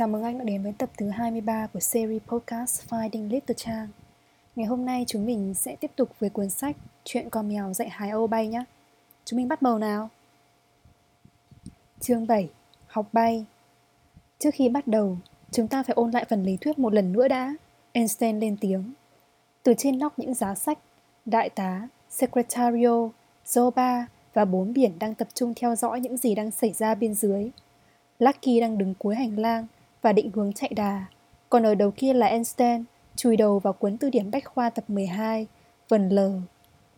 Chào mừng anh đã đến với tập thứ 23 của series podcast Finding Little Ngày hôm nay chúng mình sẽ tiếp tục với cuốn sách Chuyện con mèo dạy Hải Âu bay nhé. Chúng mình bắt đầu nào. Chương 7. Học bay Trước khi bắt đầu, chúng ta phải ôn lại phần lý thuyết một lần nữa đã. Einstein lên tiếng. Từ trên nóc những giá sách, đại tá, secretario, Zoba và bốn biển đang tập trung theo dõi những gì đang xảy ra bên dưới. Lucky đang đứng cuối hành lang và định hướng chạy đà. Còn ở đầu kia là Einstein, chùi đầu vào cuốn từ điển bách khoa tập 12, vần lờ.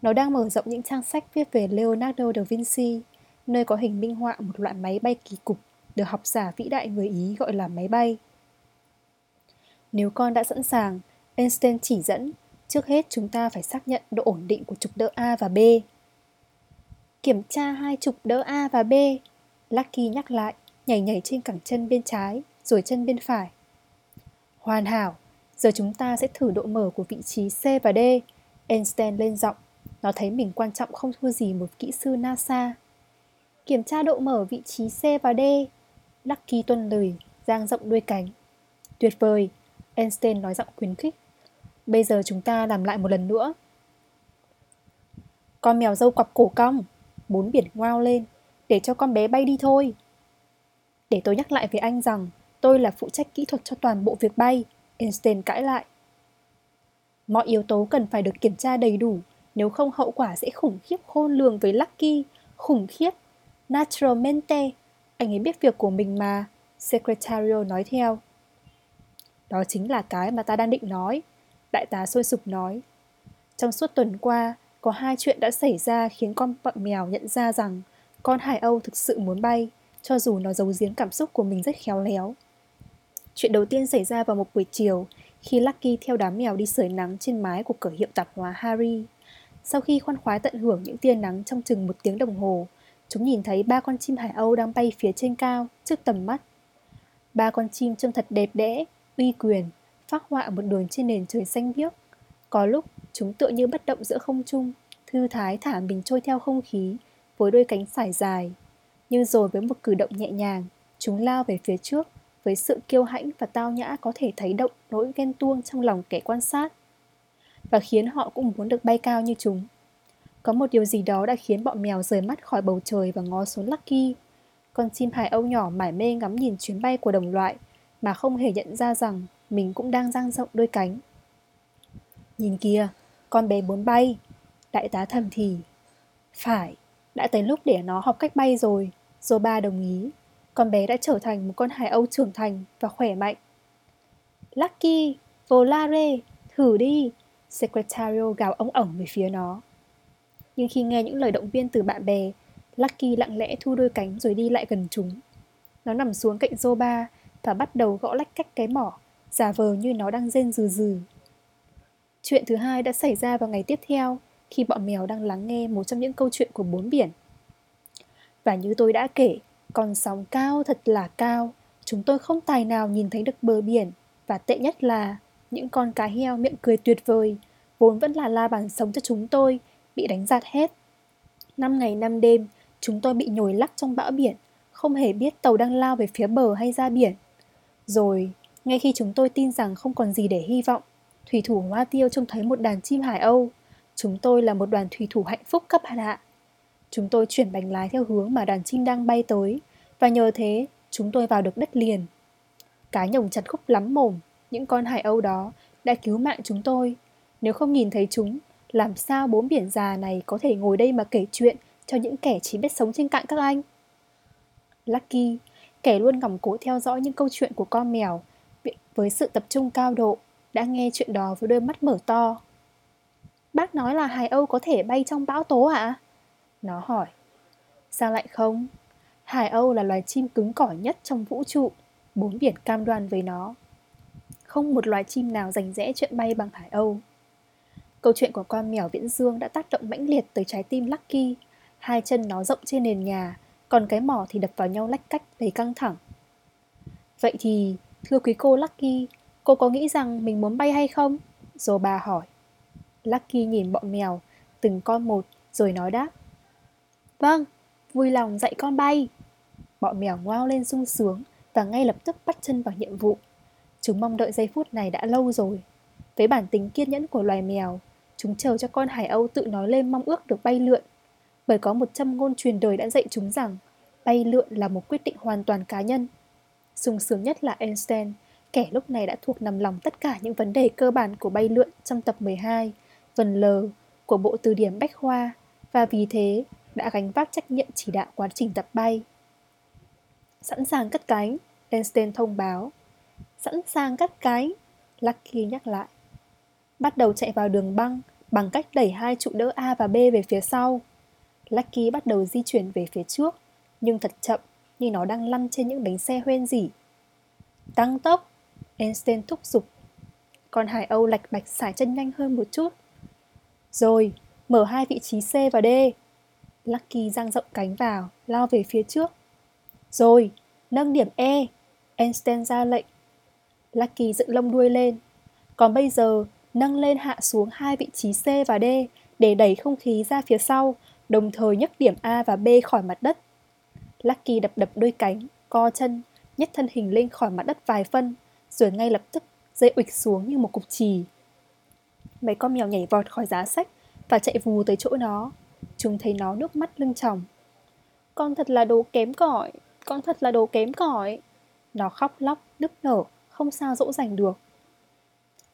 Nó đang mở rộng những trang sách viết về Leonardo da Vinci, nơi có hình minh họa một loại máy bay kỳ cục được học giả vĩ đại người Ý gọi là máy bay. Nếu con đã sẵn sàng, Einstein chỉ dẫn, trước hết chúng ta phải xác nhận độ ổn định của trục đỡ A và B. Kiểm tra hai trục đỡ A và B, Lucky nhắc lại, nhảy nhảy trên cẳng chân bên trái, rồi chân bên phải. Hoàn hảo, giờ chúng ta sẽ thử độ mở của vị trí C và D. Einstein lên giọng, nó thấy mình quan trọng không thua gì một kỹ sư NASA. Kiểm tra độ mở vị trí C và D. Lucky tuân lời, giang rộng đuôi cánh. Tuyệt vời, Einstein nói giọng khuyến khích. Bây giờ chúng ta làm lại một lần nữa. Con mèo dâu quặp cổ cong, bốn biển ngoao lên, để cho con bé bay đi thôi. Để tôi nhắc lại với anh rằng tôi là phụ trách kỹ thuật cho toàn bộ việc bay, Einstein cãi lại. Mọi yếu tố cần phải được kiểm tra đầy đủ, nếu không hậu quả sẽ khủng khiếp khôn lường với Lucky, khủng khiếp. Naturalmente, anh ấy biết việc của mình mà, Secretario nói theo. Đó chính là cái mà ta đang định nói, đại tá sôi sục nói. Trong suốt tuần qua, có hai chuyện đã xảy ra khiến con bọn mèo nhận ra rằng con hải âu thực sự muốn bay cho dù nó giấu giếm cảm xúc của mình rất khéo léo. Chuyện đầu tiên xảy ra vào một buổi chiều khi Lucky theo đám mèo đi sưởi nắng trên mái của cửa hiệu tạp hóa Harry. Sau khi khoan khoái tận hưởng những tia nắng trong chừng một tiếng đồng hồ, chúng nhìn thấy ba con chim hải âu đang bay phía trên cao, trước tầm mắt. Ba con chim trông thật đẹp đẽ, uy quyền, phác họa một đường trên nền trời xanh biếc. Có lúc, chúng tựa như bất động giữa không trung, thư thái thả mình trôi theo không khí, với đôi cánh sải dài, nhưng rồi với một cử động nhẹ nhàng, chúng lao về phía trước với sự kiêu hãnh và tao nhã có thể thấy động nỗi ghen tuông trong lòng kẻ quan sát và khiến họ cũng muốn được bay cao như chúng. Có một điều gì đó đã khiến bọn mèo rời mắt khỏi bầu trời và ngó xuống Lucky. Con chim hải âu nhỏ mải mê ngắm nhìn chuyến bay của đồng loại mà không hề nhận ra rằng mình cũng đang dang rộng đôi cánh. Nhìn kìa, con bé muốn bay. Đại tá thầm thì. Phải, đã tới lúc để nó học cách bay rồi. Zoba đồng ý. Con bé đã trở thành một con hải âu trưởng thành và khỏe mạnh. Lucky, volare, thử đi. Secretario gào ống ổng về phía nó. Nhưng khi nghe những lời động viên từ bạn bè, Lucky lặng lẽ thu đôi cánh rồi đi lại gần chúng. Nó nằm xuống cạnh Zoba và bắt đầu gõ lách cách cái mỏ, giả vờ như nó đang rên rừ rừ. Chuyện thứ hai đã xảy ra vào ngày tiếp theo, khi bọn mèo đang lắng nghe một trong những câu chuyện của bốn biển. Và như tôi đã kể, còn sóng cao thật là cao, chúng tôi không tài nào nhìn thấy được bờ biển. Và tệ nhất là những con cá heo miệng cười tuyệt vời, vốn vẫn là la bàn sống cho chúng tôi, bị đánh giạt hết. Năm ngày năm đêm, chúng tôi bị nhồi lắc trong bão biển, không hề biết tàu đang lao về phía bờ hay ra biển. Rồi, ngay khi chúng tôi tin rằng không còn gì để hy vọng, thủy thủ Hoa Tiêu trông thấy một đàn chim hải âu. Chúng tôi là một đoàn thủy thủ hạnh phúc cấp hạ. Chúng tôi chuyển bánh lái theo hướng mà đàn chim đang bay tới và nhờ thế chúng tôi vào được đất liền. Cái nhồng chặt khúc lắm mồm, những con hải âu đó đã cứu mạng chúng tôi. Nếu không nhìn thấy chúng, làm sao bốn biển già này có thể ngồi đây mà kể chuyện cho những kẻ chỉ biết sống trên cạn các anh? Lucky, kẻ luôn ngỏng cố theo dõi những câu chuyện của con mèo với sự tập trung cao độ, đã nghe chuyện đó với đôi mắt mở to. Bác nói là hải âu có thể bay trong bão tố ạ? À? Nó hỏi. Sao lại không? Hải âu là loài chim cứng cỏi nhất trong vũ trụ, bốn biển cam đoan với nó. Không một loài chim nào rành rẽ chuyện bay bằng hải âu. Câu chuyện của con mèo viễn dương đã tác động mãnh liệt tới trái tim Lucky. Hai chân nó rộng trên nền nhà, còn cái mỏ thì đập vào nhau lách cách đầy căng thẳng. Vậy thì, thưa quý cô Lucky, cô có nghĩ rằng mình muốn bay hay không? Rồi bà hỏi. Lucky nhìn bọn mèo, từng con một, rồi nói đáp. Vâng, vui lòng dạy con bay. Bọn mèo ngoao lên sung sướng, và ngay lập tức bắt chân vào nhiệm vụ. Chúng mong đợi giây phút này đã lâu rồi. Với bản tính kiên nhẫn của loài mèo, chúng chờ cho con hải âu tự nói lên mong ước được bay lượn. Bởi có một châm ngôn truyền đời đã dạy chúng rằng bay lượn là một quyết định hoàn toàn cá nhân. sung sướng nhất là Einstein, kẻ lúc này đã thuộc nằm lòng tất cả những vấn đề cơ bản của bay lượn trong tập 12, phần L của bộ từ điển Bách Khoa, và vì thế đã gánh vác trách nhiệm chỉ đạo quá trình tập bay. Sẵn sàng cất cánh, Einstein thông báo. Sẵn sàng cất cánh, Lucky nhắc lại. Bắt đầu chạy vào đường băng bằng cách đẩy hai trụ đỡ A và B về phía sau. Lucky bắt đầu di chuyển về phía trước, nhưng thật chậm như nó đang lăn trên những bánh xe hoen dỉ. Tăng tốc, Einstein thúc giục. Còn Hải Âu lạch bạch xải chân nhanh hơn một chút. Rồi, mở hai vị trí C và D. Lucky dang rộng cánh vào, lao về phía trước. Rồi, nâng điểm E. Einstein ra lệnh. Lucky dựng lông đuôi lên. Còn bây giờ, nâng lên hạ xuống hai vị trí C và D để đẩy không khí ra phía sau, đồng thời nhấc điểm A và B khỏi mặt đất. Lucky đập đập đôi cánh, co chân, nhấc thân hình lên khỏi mặt đất vài phân, rồi ngay lập tức dây ụịch xuống như một cục chì. Mấy con mèo nhảy vọt khỏi giá sách và chạy vù tới chỗ nó. Chúng thấy nó nước mắt lưng tròng. Con thật là đồ kém cỏi, con thật là đồ kém cỏi. Nó khóc lóc, nức nở, không sao dỗ dành được.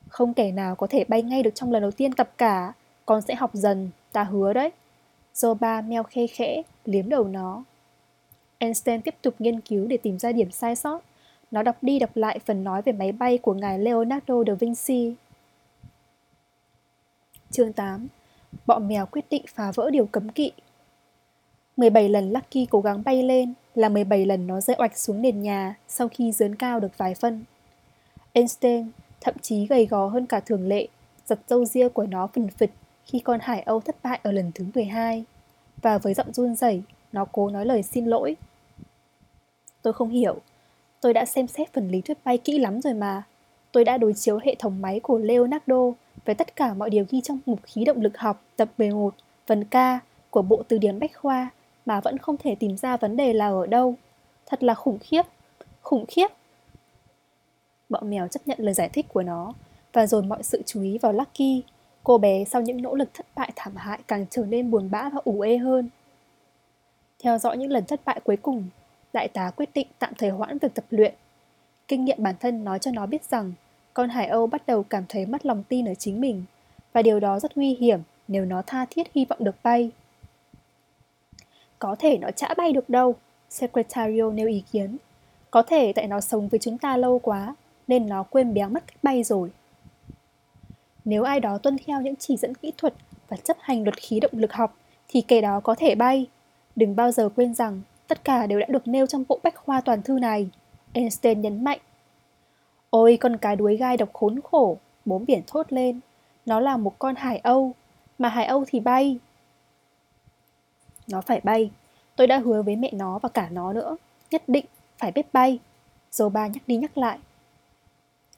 Không kẻ nào có thể bay ngay được trong lần đầu tiên tập cả, con sẽ học dần, ta hứa đấy. Zoba meo khê khẽ, liếm đầu nó. Einstein tiếp tục nghiên cứu để tìm ra điểm sai sót. Nó đọc đi đọc lại phần nói về máy bay của ngài Leonardo da Vinci. Chương 8 bọn mèo quyết định phá vỡ điều cấm kỵ 17 lần Lucky cố gắng bay lên là 17 lần nó rơi oạch xuống nền nhà sau khi dướn cao được vài phân. Einstein thậm chí gầy gò hơn cả thường lệ, giật râu ria của nó phình phịch khi con hải âu thất bại ở lần thứ 12. Và với giọng run rẩy, nó cố nói lời xin lỗi. Tôi không hiểu. Tôi đã xem xét phần lý thuyết bay kỹ lắm rồi mà. Tôi đã đối chiếu hệ thống máy của Leonardo với tất cả mọi điều ghi trong mục khí động lực học tập 11, phần K của bộ từ điển Bách Khoa mà vẫn không thể tìm ra vấn đề là ở đâu. Thật là khủng khiếp. Khủng khiếp. bọn mèo chấp nhận lời giải thích của nó và dồn mọi sự chú ý vào Lucky. Cô bé sau những nỗ lực thất bại thảm hại càng trở nên buồn bã và ủ ê hơn. Theo dõi những lần thất bại cuối cùng, đại tá quyết định tạm thời hoãn việc tập luyện. Kinh nghiệm bản thân nói cho nó biết rằng con hải âu bắt đầu cảm thấy mất lòng tin ở chính mình và điều đó rất nguy hiểm nếu nó tha thiết hy vọng được bay. Có thể nó chả bay được đâu, Secretario nêu ý kiến. Có thể tại nó sống với chúng ta lâu quá, nên nó quên béo mất cách bay rồi. Nếu ai đó tuân theo những chỉ dẫn kỹ thuật và chấp hành luật khí động lực học, thì kẻ đó có thể bay. Đừng bao giờ quên rằng tất cả đều đã được nêu trong bộ bách khoa toàn thư này. Einstein nhấn mạnh. Ôi con cá đuối gai độc khốn khổ, bốn biển thốt lên. Nó là một con hải âu, mà hải âu thì bay. Nó phải bay. Tôi đã hứa với mẹ nó và cả nó nữa. Nhất định phải biết bay. Dầu ba nhắc đi nhắc lại.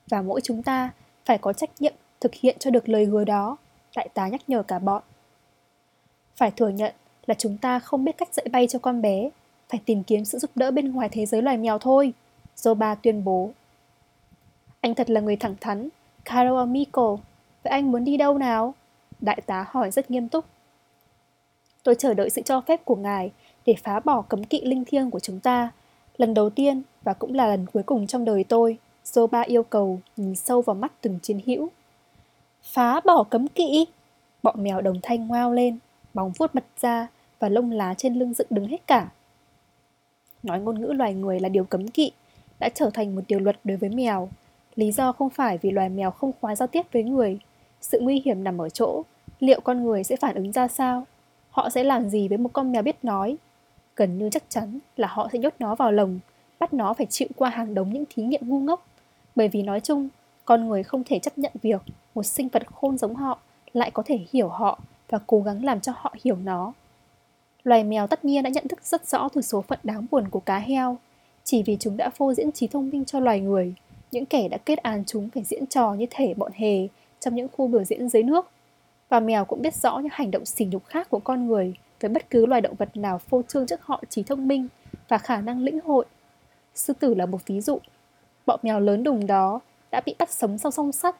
Và mỗi chúng ta phải có trách nhiệm thực hiện cho được lời hứa đó. Đại tá nhắc nhở cả bọn. Phải thừa nhận là chúng ta không biết cách dạy bay cho con bé. Phải tìm kiếm sự giúp đỡ bên ngoài thế giới loài mèo thôi. Zoba ba tuyên bố. Anh thật là người thẳng thắn. Caro amico, vậy anh muốn đi đâu nào? Đại tá hỏi rất nghiêm túc. Tôi chờ đợi sự cho phép của ngài để phá bỏ cấm kỵ linh thiêng của chúng ta. Lần đầu tiên và cũng là lần cuối cùng trong đời tôi, Zoba yêu cầu nhìn sâu vào mắt từng chiến hữu. Phá bỏ cấm kỵ? Bọn mèo đồng thanh ngoao lên, bóng vuốt bật ra và lông lá trên lưng dựng đứng hết cả. Nói ngôn ngữ loài người là điều cấm kỵ, đã trở thành một điều luật đối với mèo. Lý do không phải vì loài mèo không khóa giao tiếp với người. Sự nguy hiểm nằm ở chỗ, liệu con người sẽ phản ứng ra sao Họ sẽ làm gì với một con mèo biết nói? Gần như chắc chắn là họ sẽ nhốt nó vào lồng, bắt nó phải chịu qua hàng đống những thí nghiệm ngu ngốc. Bởi vì nói chung, con người không thể chấp nhận việc một sinh vật khôn giống họ lại có thể hiểu họ và cố gắng làm cho họ hiểu nó. Loài mèo tất nhiên đã nhận thức rất rõ từ số phận đáng buồn của cá heo. Chỉ vì chúng đã phô diễn trí thông minh cho loài người, những kẻ đã kết án chúng phải diễn trò như thể bọn hề trong những khu biểu diễn dưới nước và mèo cũng biết rõ những hành động sỉ nhục khác của con người với bất cứ loài động vật nào phô trương trước họ trí thông minh và khả năng lĩnh hội. Sư tử là một ví dụ. Bọn mèo lớn đùng đó đã bị bắt sống sau song sắt.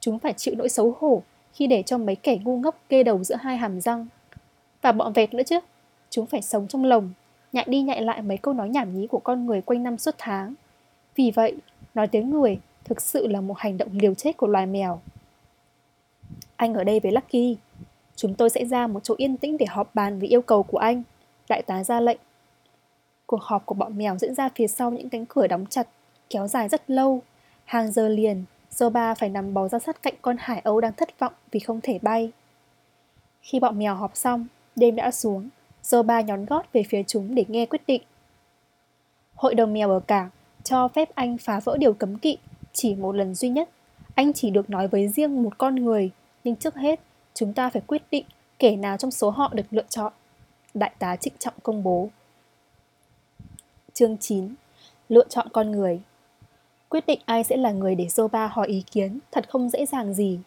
Chúng phải chịu nỗi xấu hổ khi để cho mấy kẻ ngu ngốc kê đầu giữa hai hàm răng. Và bọn vẹt nữa chứ. Chúng phải sống trong lồng, nhại đi nhại lại mấy câu nói nhảm nhí của con người quanh năm suốt tháng. Vì vậy, nói tiếng người thực sự là một hành động liều chết của loài mèo. Anh ở đây với Lucky. Chúng tôi sẽ ra một chỗ yên tĩnh để họp bàn về yêu cầu của anh. Đại tá ra lệnh. Cuộc họp của bọn mèo diễn ra phía sau những cánh cửa đóng chặt, kéo dài rất lâu. Hàng giờ liền, Zoba phải nằm bò ra sát cạnh con hải âu đang thất vọng vì không thể bay. Khi bọn mèo họp xong, đêm đã xuống, Zoba nhón gót về phía chúng để nghe quyết định. Hội đồng mèo ở cảng cho phép anh phá vỡ điều cấm kỵ chỉ một lần duy nhất. Anh chỉ được nói với riêng một con người, nhưng trước hết, chúng ta phải quyết định kẻ nào trong số họ được lựa chọn. Đại tá trịnh trọng công bố. Chương 9. Lựa chọn con người Quyết định ai sẽ là người để Zoba hỏi ý kiến thật không dễ dàng gì.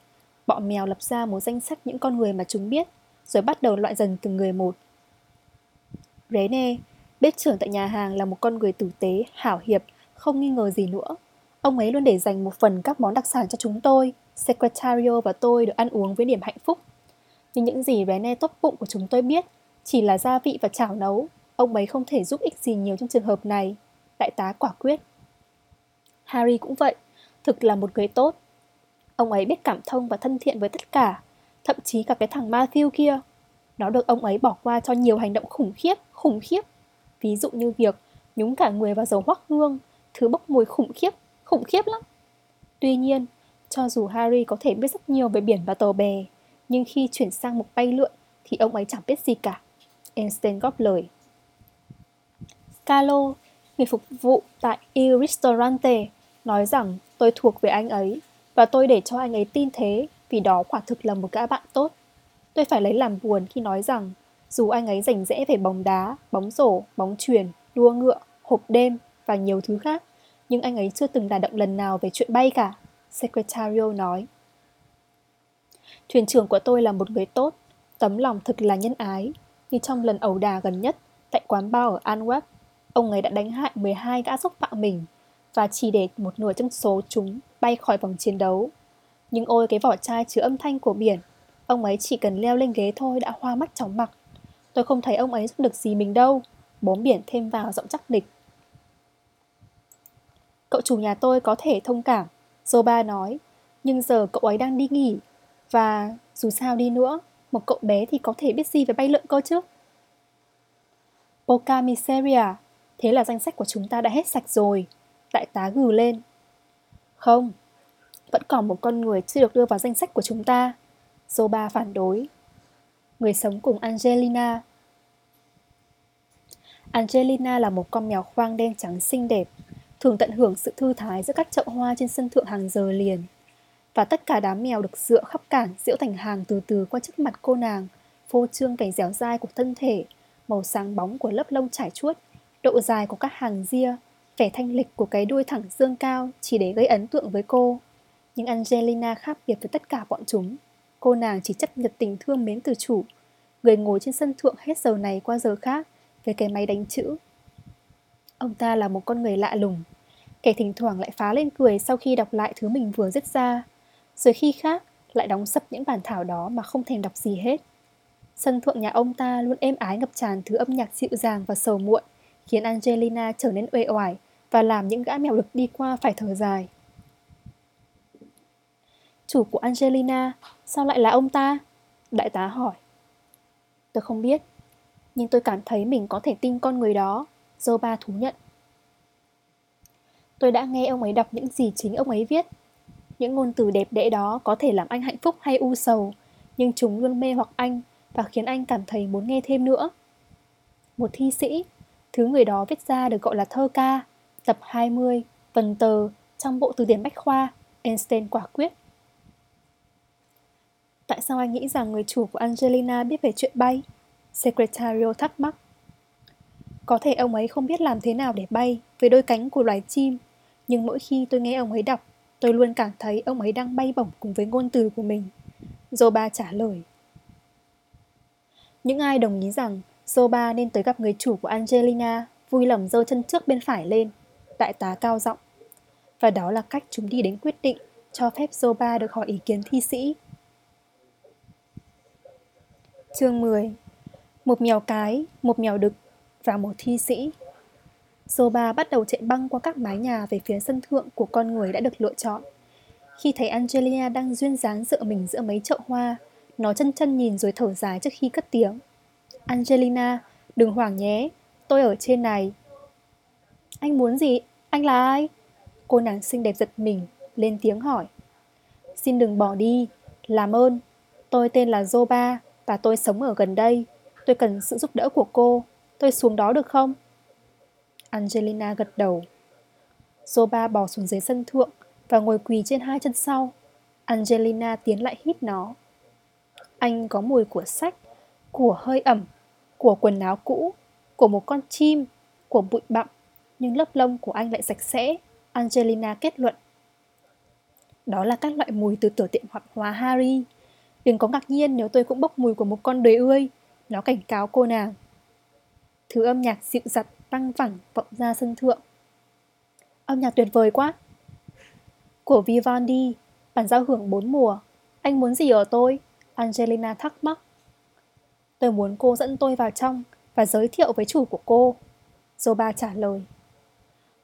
Bọn mèo lập ra một danh sách những con người mà chúng biết, rồi bắt đầu loại dần từng người một. Rene, bếp trưởng tại nhà hàng là một con người tử tế, hảo hiệp, không nghi ngờ gì nữa. Ông ấy luôn để dành một phần các món đặc sản cho chúng tôi. Secretario và tôi được ăn uống với niềm hạnh phúc. Nhưng những gì bé ne tốt bụng của chúng tôi biết chỉ là gia vị và chảo nấu. Ông ấy không thể giúp ích gì nhiều trong trường hợp này. Đại tá quả quyết. Harry cũng vậy, thực là một người tốt. Ông ấy biết cảm thông và thân thiện với tất cả, thậm chí cả cái thằng Matthew kia. Nó được ông ấy bỏ qua cho nhiều hành động khủng khiếp, khủng khiếp. Ví dụ như việc nhúng cả người vào dầu hoắc hương, thứ bốc mùi khủng khiếp, khủng khiếp lắm. Tuy nhiên, cho dù Harry có thể biết rất nhiều về biển và tàu bè, nhưng khi chuyển sang một bay lượn thì ông ấy chẳng biết gì cả. Einstein góp lời. Carlo, người phục vụ tại Il Ristorante, nói rằng tôi thuộc về anh ấy và tôi để cho anh ấy tin thế vì đó quả thực là một gã bạn tốt. Tôi phải lấy làm buồn khi nói rằng dù anh ấy rảnh rẽ về bóng đá, bóng rổ, bóng truyền, đua ngựa, hộp đêm và nhiều thứ khác, nhưng anh ấy chưa từng đả động lần nào về chuyện bay cả, Secretario nói. Thuyền trưởng của tôi là một người tốt, tấm lòng thực là nhân ái, như trong lần ẩu đà gần nhất tại quán bar ở Anweb, ông ấy đã đánh hại 12 gã xúc phạm mình và chỉ để một nửa trong số chúng bay khỏi vòng chiến đấu. Nhưng ôi cái vỏ chai chứa âm thanh của biển, ông ấy chỉ cần leo lên ghế thôi đã hoa mắt chóng mặt. Tôi không thấy ông ấy giúp được gì mình đâu, bốm biển thêm vào giọng chắc nịch. Cậu chủ nhà tôi có thể thông cảm, Zoba nói, nhưng giờ cậu ấy đang đi nghỉ, và dù sao đi nữa, một cậu bé thì có thể biết gì về bay lượn cơ chứ? Poca miseria, thế là danh sách của chúng ta đã hết sạch rồi, Đại tá gừ lên. Không, vẫn còn một con người chưa được đưa vào danh sách của chúng ta. Zoba phản đối. Người sống cùng Angelina. Angelina là một con mèo khoang đen trắng xinh đẹp, thường tận hưởng sự thư thái giữa các chậu hoa trên sân thượng hàng giờ liền. Và tất cả đám mèo được dựa khắp cản diễu thành hàng từ từ qua trước mặt cô nàng, phô trương cảnh dẻo dai của thân thể, màu sáng bóng của lớp lông trải chuốt, độ dài của các hàng ria, vẻ thanh lịch của cái đuôi thẳng dương cao chỉ để gây ấn tượng với cô. Nhưng Angelina khác biệt với tất cả bọn chúng. Cô nàng chỉ chấp nhận tình thương mến từ chủ. Người ngồi trên sân thượng hết giờ này qua giờ khác với cái máy đánh chữ. Ông ta là một con người lạ lùng. Kẻ thỉnh thoảng lại phá lên cười sau khi đọc lại thứ mình vừa dứt ra. Rồi khi khác lại đóng sập những bản thảo đó mà không thèm đọc gì hết. Sân thượng nhà ông ta luôn êm ái ngập tràn thứ âm nhạc dịu dàng và sầu muộn, khiến Angelina trở nên uể oải và làm những gã mèo lực đi qua phải thở dài. Chủ của Angelina, sao lại là ông ta? Đại tá hỏi. Tôi không biết, nhưng tôi cảm thấy mình có thể tin con người đó, Zoba thú nhận. Tôi đã nghe ông ấy đọc những gì chính ông ấy viết. Những ngôn từ đẹp đẽ đó có thể làm anh hạnh phúc hay u sầu, nhưng chúng luôn mê hoặc anh và khiến anh cảm thấy muốn nghe thêm nữa. Một thi sĩ, thứ người đó viết ra được gọi là thơ ca, Tập 20, phần tờ, trong bộ từ điển Bách Khoa, Einstein quả quyết. Tại sao anh nghĩ rằng người chủ của Angelina biết về chuyện bay? Secretario thắc mắc. Có thể ông ấy không biết làm thế nào để bay với đôi cánh của loài chim, nhưng mỗi khi tôi nghe ông ấy đọc, tôi luôn cảm thấy ông ấy đang bay bổng cùng với ngôn từ của mình. Zoba trả lời. Những ai đồng ý rằng Zoba nên tới gặp người chủ của Angelina vui lòng giơ chân trước bên phải lên đại tá cao giọng. Và đó là cách chúng đi đến quyết định cho phép Zoba được hỏi ý kiến thi sĩ. Chương 10 Một mèo cái, một mèo đực và một thi sĩ. Zoba bắt đầu chạy băng qua các mái nhà về phía sân thượng của con người đã được lựa chọn. Khi thấy Angelina đang duyên dáng dựa mình giữa mấy chậu hoa, nó chân chân nhìn rồi thở dài trước khi cất tiếng. Angelina, đừng hoảng nhé, tôi ở trên này. Anh muốn gì? Anh là ai? Cô nàng xinh đẹp giật mình, lên tiếng hỏi. Xin đừng bỏ đi, làm ơn. Tôi tên là Zoba và tôi sống ở gần đây. Tôi cần sự giúp đỡ của cô. Tôi xuống đó được không? Angelina gật đầu. Zoba bò xuống dưới sân thượng và ngồi quỳ trên hai chân sau. Angelina tiến lại hít nó. Anh có mùi của sách, của hơi ẩm, của quần áo cũ, của một con chim, của bụi bặm, nhưng lớp lông của anh lại sạch sẽ, Angelina kết luận. Đó là các loại mùi từ tiểu tiện hoạt hóa Harry. Đừng có ngạc nhiên nếu tôi cũng bốc mùi của một con đời ươi, nó cảnh cáo cô nàng. Thứ âm nhạc dịu dặt văng vẳng vọng ra sân thượng. Âm nhạc tuyệt vời quá. Của Vivaldi, bản giao hưởng bốn mùa. Anh muốn gì ở tôi? Angelina thắc mắc. Tôi muốn cô dẫn tôi vào trong và giới thiệu với chủ của cô. Zoba trả lời.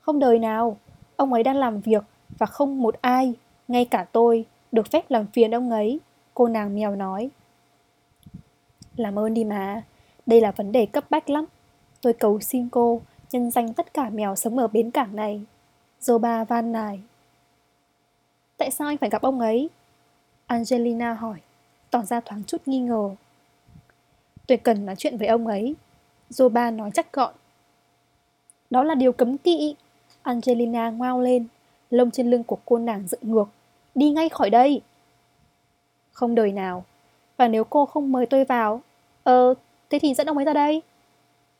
Không đời nào, ông ấy đang làm việc và không một ai, ngay cả tôi, được phép làm phiền ông ấy, cô nàng mèo nói. Làm ơn đi mà, đây là vấn đề cấp bách lắm. Tôi cầu xin cô, nhân danh tất cả mèo sống ở bến cảng này. Zoba van nài. Tại sao anh phải gặp ông ấy? Angelina hỏi, tỏ ra thoáng chút nghi ngờ. Tôi cần nói chuyện với ông ấy. Zoba nói chắc gọn. Đó là điều cấm kỵ. Angelina ngoao lên, lông trên lưng của cô nàng dựng ngược. Đi ngay khỏi đây. Không đời nào. Và nếu cô không mời tôi vào, ờ, thế thì dẫn ông ấy ra đây.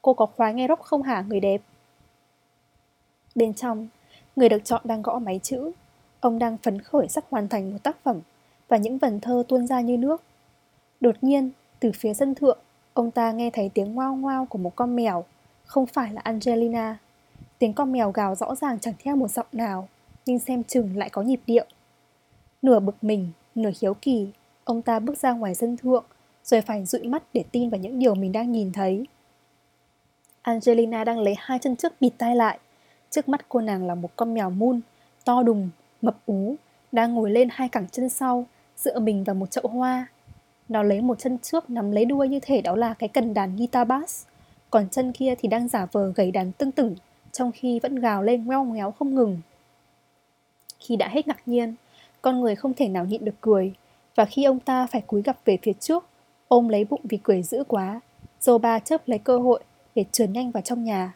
Cô có khoái nghe rock không hả người đẹp? Bên trong, người được chọn đang gõ máy chữ. Ông đang phấn khởi sắp hoàn thành một tác phẩm và những vần thơ tuôn ra như nước. Đột nhiên, từ phía sân thượng, ông ta nghe thấy tiếng ngoao ngoao của một con mèo, không phải là Angelina. Tiếng con mèo gào rõ ràng chẳng theo một giọng nào, nhưng xem chừng lại có nhịp điệu. Nửa bực mình, nửa hiếu kỳ, ông ta bước ra ngoài sân thượng, rồi phải dụi mắt để tin vào những điều mình đang nhìn thấy. Angelina đang lấy hai chân trước bịt tai lại. Trước mắt cô nàng là một con mèo mun, to đùng, mập ú, đang ngồi lên hai cẳng chân sau, dựa mình vào một chậu hoa. Nó lấy một chân trước nắm lấy đuôi như thể đó là cái cần đàn guitar bass, còn chân kia thì đang giả vờ gầy đàn tương tửng, trong khi vẫn gào lên ngoeo ngoéo không ngừng. Khi đã hết ngạc nhiên, con người không thể nào nhịn được cười, và khi ông ta phải cúi gập về phía trước, ôm lấy bụng vì cười dữ quá, Zoba chớp lấy cơ hội để trườn nhanh vào trong nhà.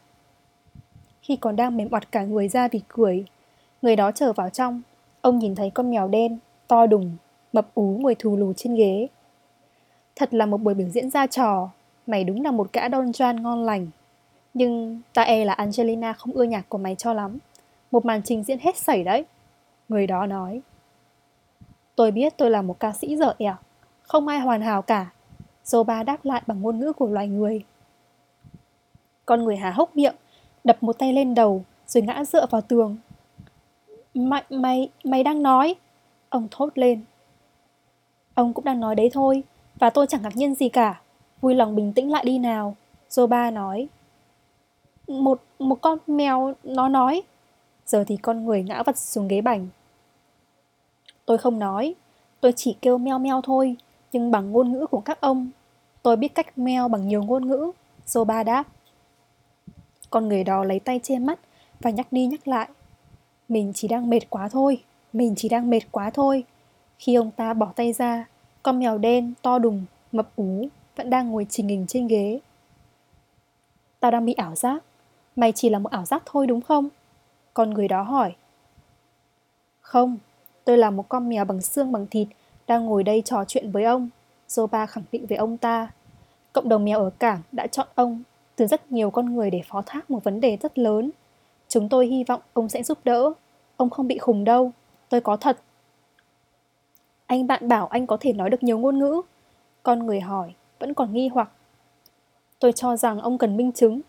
Khi còn đang mềm oặt cả người ra vì cười, người đó trở vào trong, ông nhìn thấy con mèo đen, to đùng, mập ú ngồi thù lù trên ghế. Thật là một buổi biểu diễn ra trò, mày đúng là một gã Don Juan ngon lành. Nhưng ta e là Angelina không ưa nhạc của mày cho lắm. Một màn trình diễn hết sảy đấy. Người đó nói. Tôi biết tôi là một ca sĩ dở ẹo, không ai hoàn hảo cả. Zoba đáp lại bằng ngôn ngữ của loài người. Con người há hốc miệng, đập một tay lên đầu, rồi ngã dựa vào tường. Mày, mày, mày đang nói? Ông thốt lên. Ông cũng đang nói đấy thôi, và tôi chẳng ngạc nhiên gì cả. Vui lòng bình tĩnh lại đi nào. Zoba nói. Một, một con mèo nó nói. Giờ thì con người ngã vật xuống ghế bành. Tôi không nói, tôi chỉ kêu meo meo thôi, nhưng bằng ngôn ngữ của các ông. Tôi biết cách meo bằng nhiều ngôn ngữ. Zoba đáp. Con người đó lấy tay che mắt và nhắc đi nhắc lại. Mình chỉ đang mệt quá thôi, mình chỉ đang mệt quá thôi. Khi ông ta bỏ tay ra, con mèo đen to đùng, mập ú vẫn đang ngồi trình hình trên ghế. Tao đang bị ảo giác. Mày chỉ là một ảo giác thôi đúng không? Con người đó hỏi. Không, tôi là một con mèo bằng xương bằng thịt đang ngồi đây trò chuyện với ông. Zoba khẳng định với ông ta. Cộng đồng mèo ở cảng đã chọn ông từ rất nhiều con người để phó thác một vấn đề rất lớn. Chúng tôi hy vọng ông sẽ giúp đỡ. Ông không bị khùng đâu. Tôi có thật. Anh bạn bảo anh có thể nói được nhiều ngôn ngữ. Con người hỏi, vẫn còn nghi hoặc. Tôi cho rằng ông cần minh chứng.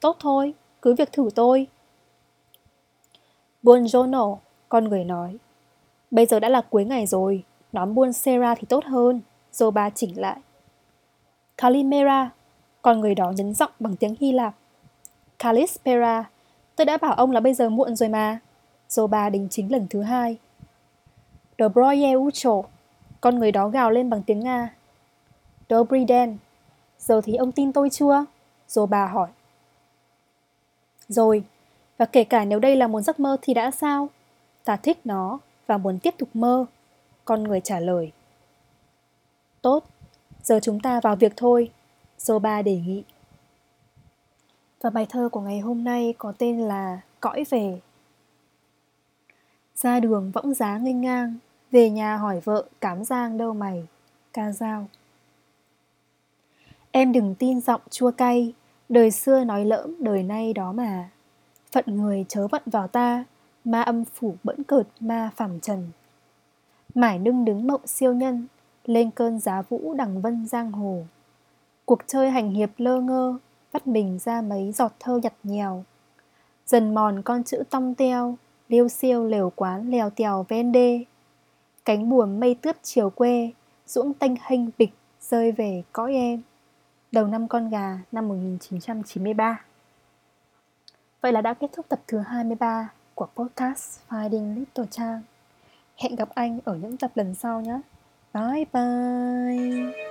Tốt thôi, cứ việc thử tôi. Buongiorno, con người nói. Bây giờ đã là cuối ngày rồi, nón buôn Sera thì tốt hơn, Zoba chỉnh lại. Kalimera, còn người đó nhấn giọng bằng tiếng Hy Lạp. Kalispera, tôi đã bảo ông là bây giờ muộn rồi mà. Zoba đính chính lần thứ hai. Dobroye Ucho, con người đó gào lên bằng tiếng Nga. Dobri Den, giờ thì ông tin tôi chưa? Zoba hỏi. Rồi, và kể cả nếu đây là một giấc mơ thì đã sao? Ta thích nó và muốn tiếp tục mơ. Con người trả lời. Tốt, giờ chúng ta vào việc thôi. Zoba đề nghị. Và bài thơ của ngày hôm nay có tên là Cõi về. Ra đường võng giá nghênh ngang, về nhà hỏi vợ cám giang đâu mày, ca dao. Em đừng tin giọng chua cay, đời xưa nói lỡm đời nay đó mà. Phận người chớ vận vào ta, ma âm phủ bẫn cợt ma phẳng trần. Mải nưng đứng mộng siêu nhân, lên cơn giá vũ đằng vân giang hồ. Cuộc chơi hành hiệp lơ ngơ, vắt mình ra mấy giọt thơ nhặt nhèo. Dần mòn con chữ tong teo, liêu siêu lều quán lèo tèo ven đê. Cánh buồm mây tướp chiều quê, duỗng tênh hênh bịch rơi về cõi em. Đầu năm con gà năm 1993 Vậy là đã kết thúc tập thứ 23 của podcast Finding Little Trang. Hẹn gặp anh ở những tập lần sau nhé. Bye bye!